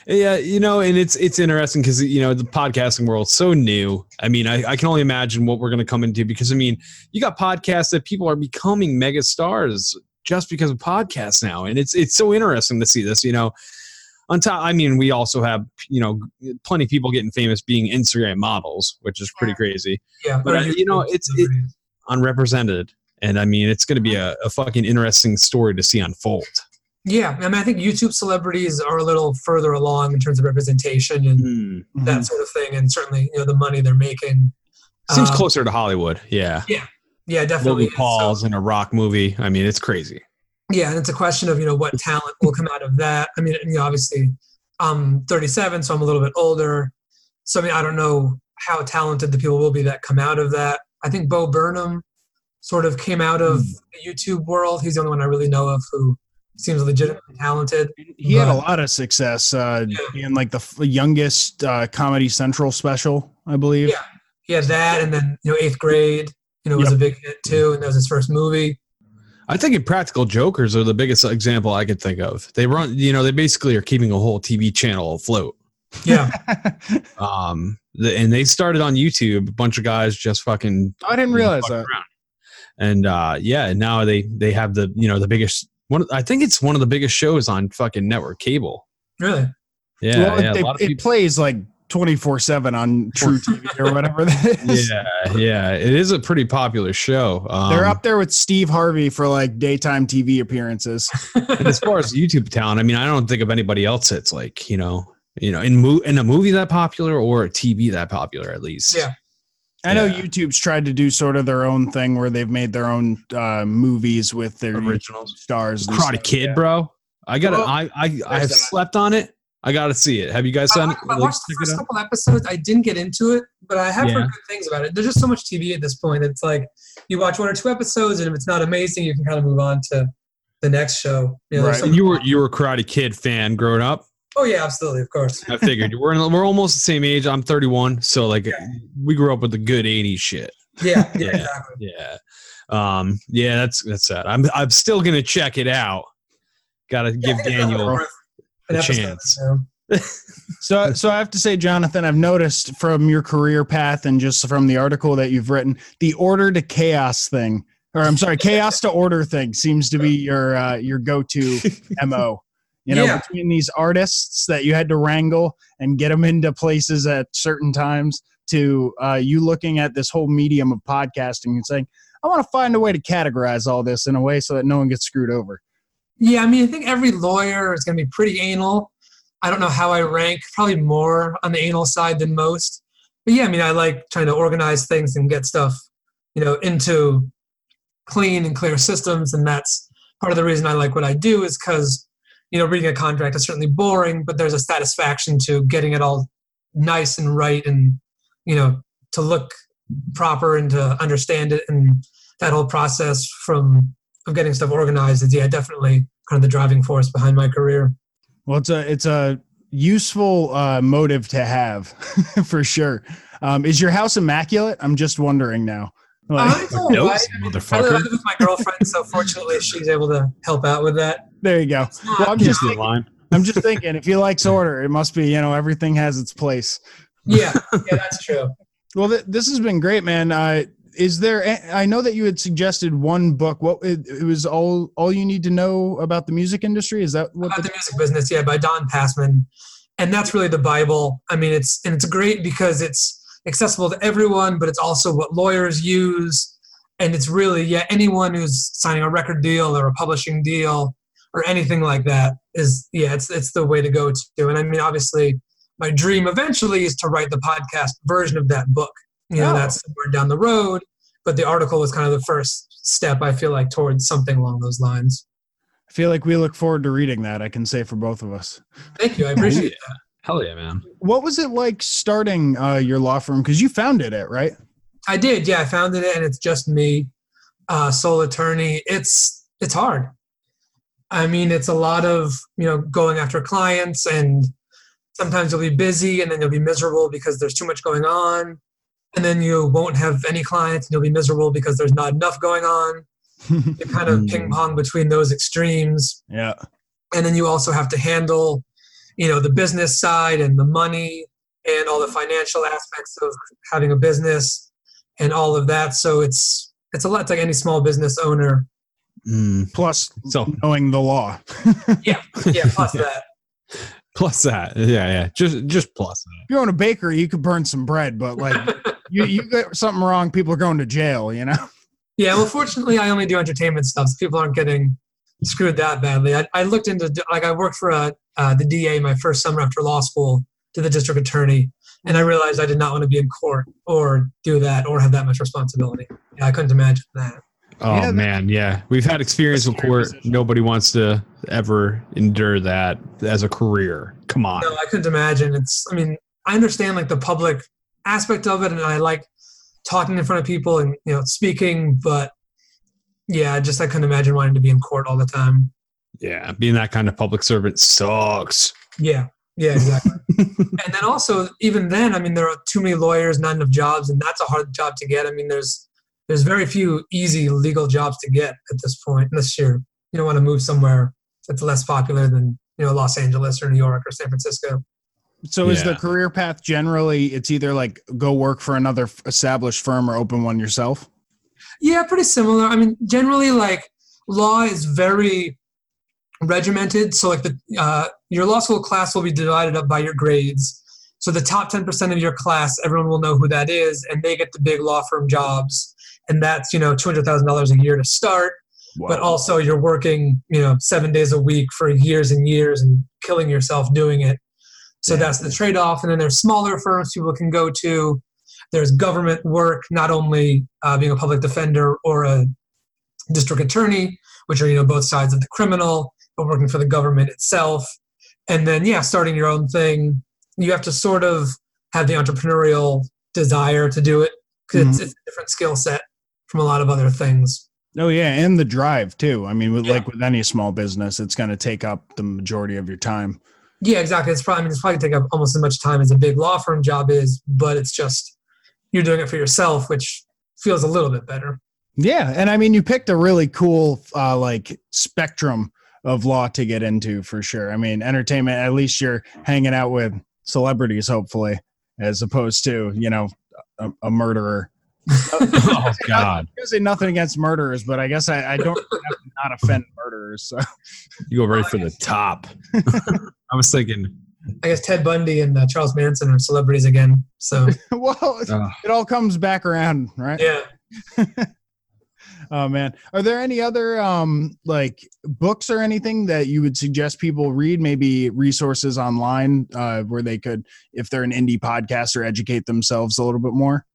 Yeah, you know, and it's it's interesting because you know the podcasting world's so new. I mean, I, I can only imagine what we're going to come into because I mean, you got podcasts that people are becoming mega stars just because of podcasts now, and it's it's so interesting to see this. You know, on top, I mean, we also have you know plenty of people getting famous being Instagram models, which is pretty crazy. Yeah, But or uh, you know, it's it, unrepresented, and I mean, it's going to be a, a fucking interesting story to see unfold. Yeah, I mean, I think YouTube celebrities are a little further along in terms of representation and Hmm. that sort of thing, and certainly you know the money they're making. Seems Um, closer to Hollywood, yeah. Yeah, yeah, definitely. Logan Paul's in a rock movie. I mean, it's crazy. Yeah, and it's a question of you know what talent will come out of that. I mean, you know, obviously, I'm 37, so I'm a little bit older. So I mean, I don't know how talented the people will be that come out of that. I think Bo Burnham sort of came out of the YouTube world. He's the only one I really know of who seems legitimately talented. He had a lot of success uh, being like the f- youngest uh, Comedy Central special, I believe. Yeah, he had that, and then you know, eighth grade, you know, was a big hit too, and that was his first movie. I think Impractical Jokers are the biggest example I could think of. They run, you know, they basically are keeping a whole TV channel afloat. Yeah, <laughs> Um, the, and they started on YouTube. A bunch of guys just fucking. I didn't realize that. around. And uh, yeah, and now they they have the you know the biggest one. I think it's one of the biggest shows on fucking network cable. really. Yeah, well, yeah. it, a it plays like 24 7 on truTV or whatever that <laughs> is. yeah, yeah. It is a pretty popular show. Um, They're up there with Steve Harvey for like daytime TV appearances. and as far as YouTube talent, I mean, I don't think of anybody else that's like you know, you know, in mo- in a movie that popular or a TV that popular at least. Yeah. I know Yeah. YouTube's tried to do sort of their own thing where they've made their own uh, movies with their original stars. Karate. Kid, bro. I got Well, I I I have slept on it. I got to see it. Have you guys seen watched- it? I watched the first couple episodes. I didn't get into it, but I have Yeah. heard good things about it. There's just so much TV at this point. It's like you watch one or two episodes, and if it's not amazing, you can kind of move on to the next show. You know, Right. some- And you were you were a Karate Kid fan growing up. oh yeah, absolutely, of course. I figured we're in, we're almost the same age. I'm 31, so like we grew up with the good 80s shit. Yeah, yeah, <laughs> Yeah. exactly. Yeah. Um, yeah, that's that's that. I'm I'm still gonna check it out. Gotta give I think it's definitely Daniel worth an a chance. <laughs> So, so I have to say, Jonathan, I've noticed from your career path and just from the article that you've written, the order to chaos thing, or I'm sorry, chaos to order thing seems to be your uh, your go-to <laughs> mo. You know, Yeah. between these artists that you had to wrangle and get them into places at certain times, to uh, you looking at this whole medium of podcasting and saying, I want to find a way to categorize all this in a way so that no one gets screwed over. Yeah, I mean, I think every lawyer is going to be pretty anal. I don't know how I rank, probably more on the anal side than most. But yeah, I mean, I like trying to organize things and get stuff, you know, into clean and clear systems. And that's part of the reason I like what I do is because, you know, reading a contract is certainly boring, but there's a satisfaction to getting it all nice and right and, you know, to look proper and to understand it. And that whole process from of getting stuff organized is yeah definitely kind of the driving force behind my career Well, it's a it's a useful uh, motive to have <laughs> for sure. Um, is your house immaculate? I'm just wondering now. Like, Uh, it's all Nope, right. I, mean, I live, I motherfucker. live with my girlfriend so fortunately she's able to help out with that there you go. Well, I'm just know, thinking, line. I'm just thinking if he likes order, it must be you know everything has its place. yeah yeah that's true Well, th- this has been great, man. Uh, is there? i know that you had suggested one book. What it, it was all all you need to know about the music industry. Is that what? about The, the music business yeah by don passman and that's really the bible i mean it's and it's great because it's accessible to everyone but it's also what lawyers use and it's really yeah anyone who's signing a record deal or a publishing deal or anything like that is yeah it's it's the way to go to and i mean obviously my dream eventually is to write the podcast version of that book you know Oh. that's somewhere down the road but the article was kind of the first step i feel like towards something along those lines I feel like we look forward to reading that. I can say for both of us. thank you i appreciate that Hell yeah, man. What was it like starting uh, your law firm? Because you founded it, right? I did, yeah. I founded it, and it's just me, uh, sole attorney. It's it's hard. I mean, it's a lot of you know going after clients, and sometimes you'll be busy, and then you'll be miserable because there's too much going on. And then you won't have any clients and you'll be miserable because there's not enough going on. <laughs> You kind of ping pong between those extremes. yeah. And then you also have to handle, you know, the business side and the money and all the financial aspects of having a business and all of that. So it's it's a lot like any small business owner. Mm. Plus So knowing the law. <laughs> Yeah, yeah, plus <laughs> that. plus that, yeah, yeah, just just plus that. If you own a bakery, you could burn some bread, but like you, you get something wrong, people are going to jail, you know? Yeah, well, fortunately, I only do entertainment stuff, so people aren't getting screwed that badly. I, I looked into like I worked for uh, uh, the DA my first summer after law school to the district attorney, and I realized I did not want to be in court or do that or have that much responsibility. Yeah, I couldn't imagine that. Oh Yeah, man, yeah, we've had experience with court. position. Nobody wants to ever endure that as a career. Come on. No, I couldn't imagine. It's. I mean, I understand like the public aspect of it, and I like talking in front of people and you know speaking, but yeah, I just I couldn't imagine wanting to be in court all the time. Yeah, being that kind of public servant sucks. Yeah, yeah, exactly. <laughs> and then also, even then, I mean, there are too many lawyers, not enough jobs, and that's a hard job to get. I mean, there's there's very few easy legal jobs to get at this point, unless you're you don't want to move somewhere that's less popular than you know Los Angeles or New York or San Francisco. So is the career path generally it's either like go work for another established firm or open one yourself? Yeah, pretty similar. I mean, generally, like law is very regimented. So, like the uh, your law school class will be divided up by your grades. So the top ten percent of your class, everyone will know who that is, and they get the big law firm jobs, and that's you know two hundred thousand dollars a year to start. But also, you're working you know seven days a week for years and years and killing yourself doing it. So that's the trade off. And then there's smaller firms people can go to. There's government work, not only uh, being a public defender or a district attorney, which are you know both sides of the criminal, but working for the government itself. And then yeah, starting your own thing. You have to sort of have the entrepreneurial desire to do it because it's, it's a different skill set from a lot of other things. Oh yeah, and the drive too. I mean, with, Yeah. like with any small business, it's going to take up the majority of your time. Yeah, exactly. It's probably I mean, it's probably take up almost as much time as a big law firm job is, but it's just you're doing it for yourself, which feels a little bit better. Yeah, and I mean, you picked a really cool uh, like spectrum of law to get into for sure. I mean, entertainment. At least you're hanging out with celebrities, hopefully, as opposed to you know a, a murderer. Oh <laughs> God, I say nothing against murderers, but I guess I, I don't <laughs> have to not offend murderers. So. you go right for the top. <laughs> I was thinking, I guess Ted Bundy and uh, Charles Manson are celebrities again. So well, uh, it all comes back around, right? yeah. Oh man, are there any other um like books or anything that you would suggest people read? Maybe resources online uh, where they could, if they're an indie podcaster, educate themselves a little bit more.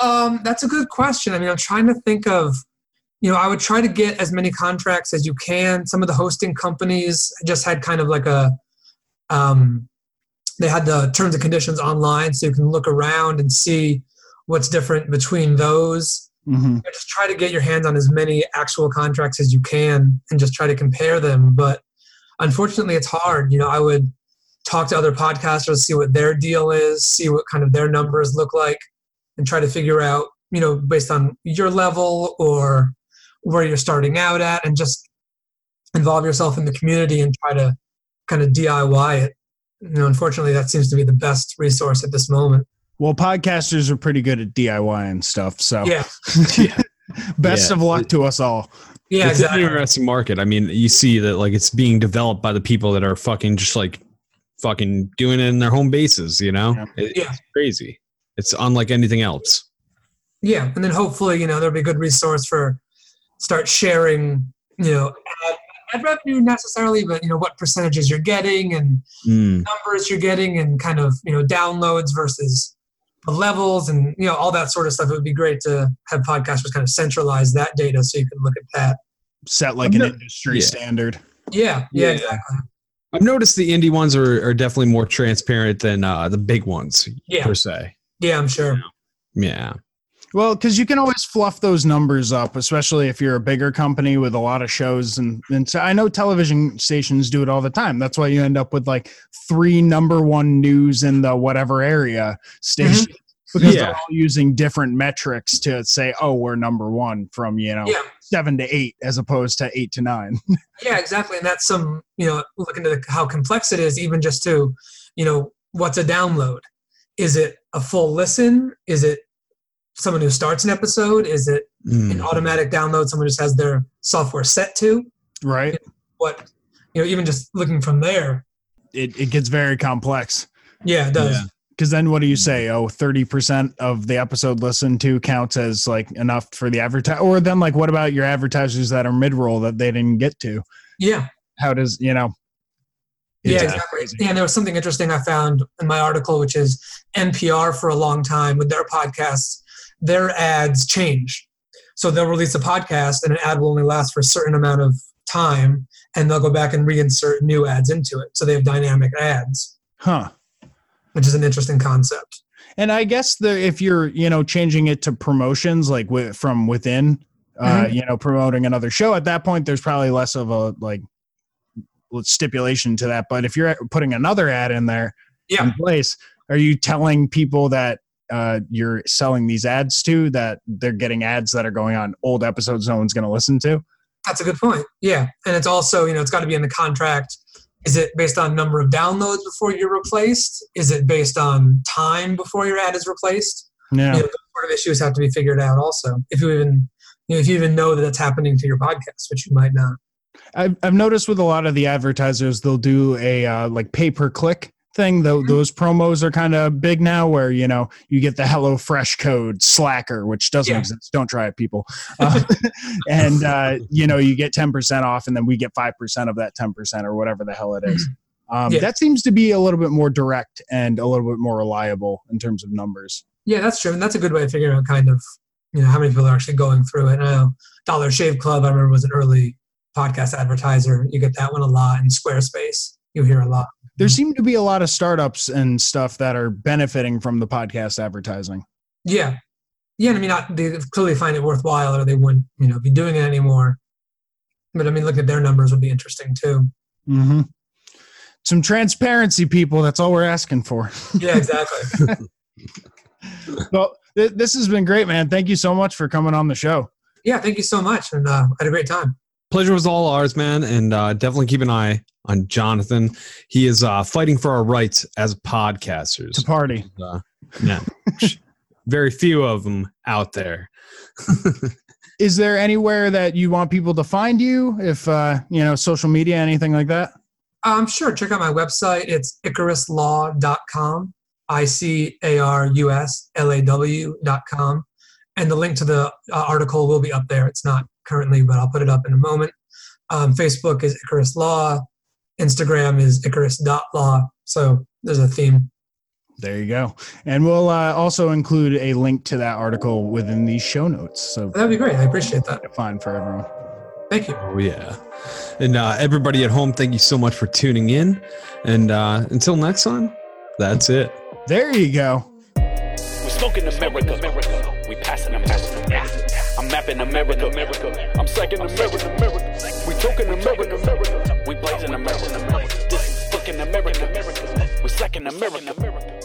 Um, that's a good question. I mean, I'm trying to think of, you know, I would try to get as many contracts as you can. Some of the hosting companies just had kind of like a, um, they had the terms and conditions online, so you can look around and see what's different between those. Mm-hmm. Just try to get your hands on as many actual contracts as you can, and just try to compare them. But unfortunately, it's hard. You know, I would talk to other podcasters, see what their deal is, see what kind of their numbers look like and try to figure out, you know, based on your level or where you're starting out at, and just involve yourself in the community and try to kind of DIY it. You know, unfortunately, that seems to be the best resource at this moment. Well, podcasters are pretty good at DIY and stuff. So Yeah, <laughs> yeah, best Yeah. of luck to us all. yeah, it's exactly. an interesting market. I mean, you see that like it's being developed by the people that are fucking just like fucking doing it in their home bases. You know, Yeah. It- Yeah. it's crazy. It's unlike anything else. Yeah, and then hopefully, you know, there'll be a good resource for start sharing, you know, ad, ad revenue necessarily, but you know what percentages you're getting and Mm. numbers you're getting and kind of you know downloads versus the levels and you know all that sort of stuff. It would be great to have podcasters kind of centralize that data so you can look at that. Set like an no- industry yeah. standard. Yeah, yeah, Yeah. exactly. I've noticed the indie ones are, are definitely more transparent than uh, the big ones Yeah, per se. Yeah, I'm sure. Yeah. Well, because you can always fluff those numbers up, especially if you're a bigger company with a lot of shows. And, and so I know television stations do it all the time. That's why you end up with like three number one news in the whatever area station. Mm-hmm. because Yeah. they're all using different metrics to say, oh, we're number one from you know Yeah. seven to eight as opposed to eight to nine. <laughs> Yeah, exactly. And that's some, you know, looking at how complex it is, even just to, you know, what's a download? Is it a full listen? Is it someone who starts an episode? Is it Mm. an automatic download? Someone just has their software set to? right. What, you know, even just looking from there, It it gets very complex. yeah, it does. Yeah. Because then what do you say? Oh, 30% of the episode listened to counts as like enough for the advertise or then like what about your advertisers that are mid roll that they didn't get to? Yeah. How does you know Yeah, exactly. And there was something interesting I found in my article, which is NPR for a long time with their podcasts, their ads change. So they'll release a podcast and an ad will only last for a certain amount of time, and they'll go back and reinsert new ads into it. So they have dynamic ads, huh. which is an interesting concept. And I guess the if you're you know changing it to promotions like from within, uh, Mhm. you know, promoting another show at that point, there's probably less of a like stipulation to that. But if you're putting another ad in there Yeah. in place, are you telling people that uh, you're selling these ads to that they're getting ads that are going on old episodes no one's going to listen to? That's a good point. Yeah. And it's also, you know, it's got to be in the contract. Is it based on number of downloads before you're replaced? Is it based on time before your ad is replaced? Yeah. you know, sort of issues have to be figured out also. If you even you know, if you even know that that's happening to your podcast, which you might not. I've, I've noticed with a lot of the advertisers, they'll do a uh, like pay per click thing. Though those promos are kind of big now, where you know you get the Hello Fresh code Slacker, which doesn't Yeah. exist. Don't try it, people. <laughs> Uh, <laughs> and uh, you know you get ten percent off, and then we get five percent of that ten percent or whatever the hell it is. Um, Yeah. That seems to be a little bit more direct and a little bit more reliable in terms of numbers. Yeah, that's true. And that's a good way of figuring out kind of, you know, how many people are actually going through it. I know Dollar Shave Club, I remember was an early podcast advertiser. You get that one a lot. in Squarespace, you hear a lot. There seem to be a lot of startups and stuff that are benefiting from the podcast advertising. Yeah. Yeah, I mean, not, they clearly find it worthwhile, or they wouldn't, you know, be doing it anymore. But I mean, looking at their numbers would be interesting too. hmm Some transparency, people. That's all we're asking for. <laughs> Yeah, exactly. <laughs> well, th- this has been great, man. Thank you so much for coming on the show. yeah, thank you so much, and uh, I had a great time. Pleasure was all ours, man. And uh, definitely keep an eye on Jonathan. He is uh, fighting for our rights as podcasters. To party. Uh, yeah. Very few of them out there. <laughs> Is there anywhere that you want people to find you? If uh, you know, social media, anything like that? Um, sure. Check out my website. It's IcarusLaw.com. I C A R U S L A W.com. And the link to the uh, article will be up there. It's not currently, but I'll put it up in a moment. Um, Facebook is Icarus Law. Instagram is Icarus.law. So there's a theme. There you go. And we'll uh, also include a link to that article within these show notes. So That'd be great. I appreciate that. fine for everyone. Thank you. Oh, yeah. And uh, everybody at home, thank you so much for tuning in. And uh, until next time, that's it. There you go. We smoking America. America. Passing America. America. I'm psyching America. America. We talking America. America. We blazing America. This is fucking America. We America. America.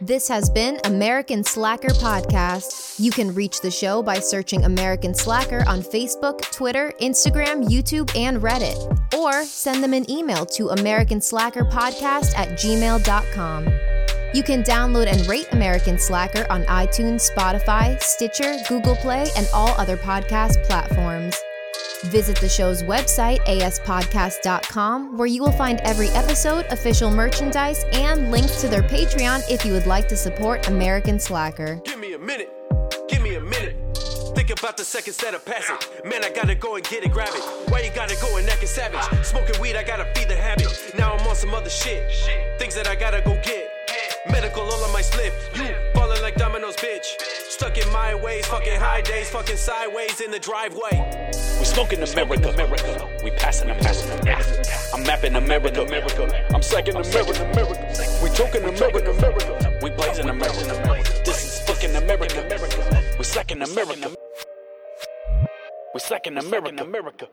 This has been American Slacker Podcast. You can reach the show by searching American Slacker on Facebook, Twitter, Instagram, YouTube, and Reddit. Or send them an email to AmericanSlackerPodcast at gmail.com. You can download and rate American Slacker on iTunes, Spotify, Stitcher, Google Play, and all other podcast platforms. Visit the show's website, aspodcast.com, where you will find every episode, official merchandise, and links to their Patreon if you would like to support American Slacker. Give me a minute. Give me a minute. Think about the seconds that are passing. Man, I gotta go and get it, grab it. Why you gotta go and act savage? Smoking weed, I gotta feed the habit. Now I'm on some other shit. Things that I gotta go get. Medical all on my slip. You falling like dominoes, bitch. Stuck in my ways, fucking high days, fucking sideways in the driveway. We smoking America. America. We passing America. I'm mapping America. America. I'm psyching America. America. We talking America. America. We blazing America. This is fucking America. America. We slacking America. We slacking America. America.